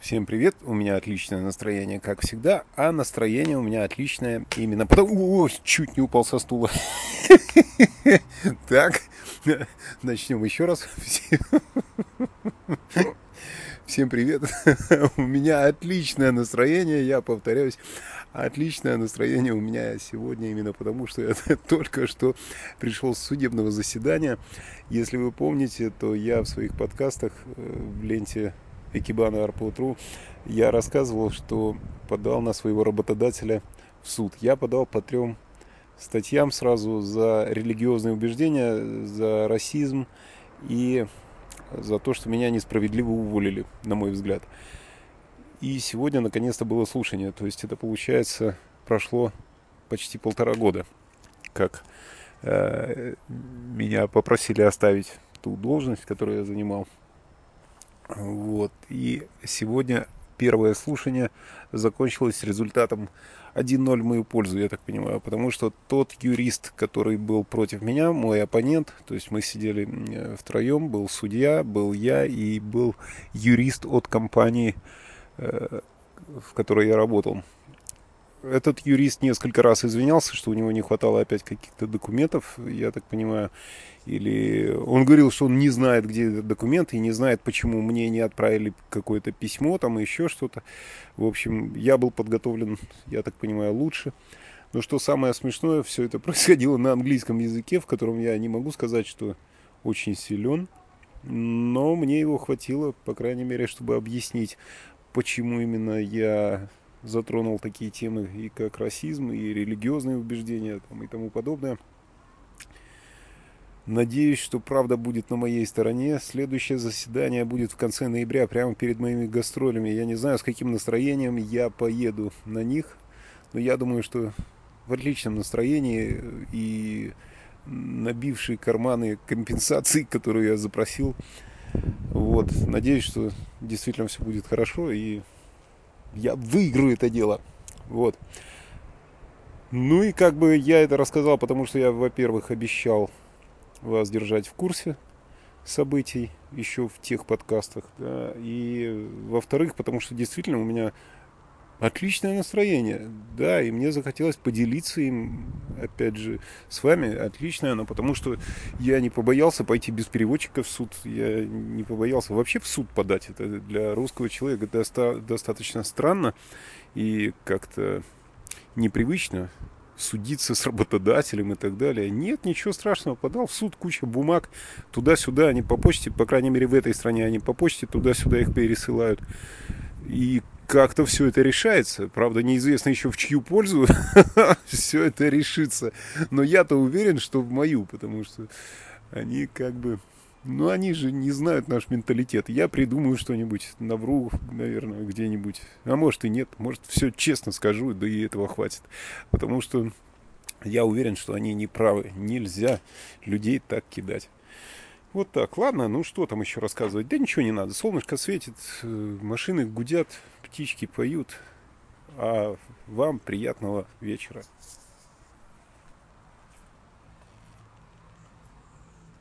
Всем привет, у меня отличное настроение, как всегда, а настроение у меня отличное именно потому... О, чуть не упал со стула. Так, начнем еще раз. Всем привет, у меня отличное настроение, я повторяюсь, отличное настроение у меня сегодня именно потому, что я только что пришел с судебного заседания. Если вы помните, то я в своих подкастах э, в ленте Экибана Арпоутру, я рассказывал, что подал на своего работодателя в суд. Я подал по трем статьям сразу за религиозные убеждения, за расизм и за то, что меня несправедливо уволили, на мой взгляд. И сегодня наконец-то было слушание. То есть это получается прошло почти полтора года, как э, меня попросили оставить ту должность, которую я занимал. Вот. И сегодня первое слушание закончилось результатом 1-0 в мою пользу, я так понимаю. Потому что тот юрист, который был против меня, мой оппонент, то есть мы сидели втроем, был судья, был я и был юрист от компании, э, в которой я работал. Этот юрист несколько раз извинялся, что у него не хватало опять каких-то документов, я так понимаю. Или он говорил, что он не знает, где этот документ, и не знает, почему мне не отправили какое-то письмо, там еще что-то. В общем, я был подготовлен, я так понимаю, лучше. Но что самое смешное, все это происходило на английском языке, в котором я не могу сказать, что очень силен. Но мне его хватило, по крайней мере, чтобы объяснить, почему именно я затронул такие темы, и как расизм, и религиозные убеждения, там, и тому подобное. Надеюсь, что правда будет на моей стороне. Следующее заседание будет в конце ноября, прямо перед моими гастролями. Я не знаю, с каким настроением я поеду на них, но я думаю, что в отличном настроении и набившие карманы компенсации, которую я запросил. Вот, надеюсь, что действительно все будет хорошо и я выиграю это дело. Вот. Ну и как бы я это рассказал, потому что я, во-первых, обещал вас держать в курсе событий еще в тех подкастах. Да, и во-вторых, потому что действительно у меня отличное настроение, да, и мне захотелось поделиться им, опять же, с вами. Отличное оно, потому что я не побоялся пойти без переводчика в суд, я не побоялся вообще в суд подать. Это для русского человека доста- достаточно странно и как-то непривычно судиться с работодателем и так далее. Нет, ничего страшного. Подал в суд куча бумаг туда-сюда. Они по почте, по крайней мере в этой стране, они по почте туда-сюда их пересылают. И как-то все это решается. Правда, неизвестно еще в чью пользу все это решится. Но я-то уверен, что в мою, потому что они как бы... Ну, они же не знают наш менталитет. Я придумаю что-нибудь, навру, наверное, где-нибудь. А может и нет. Может, все честно скажу, да и этого хватит. Потому что я уверен, что они не правы. Нельзя людей так кидать. Вот так. Ладно, ну что там еще рассказывать? Да ничего не надо. Солнышко светит, э, машины гудят, птички поют. А вам приятного вечера.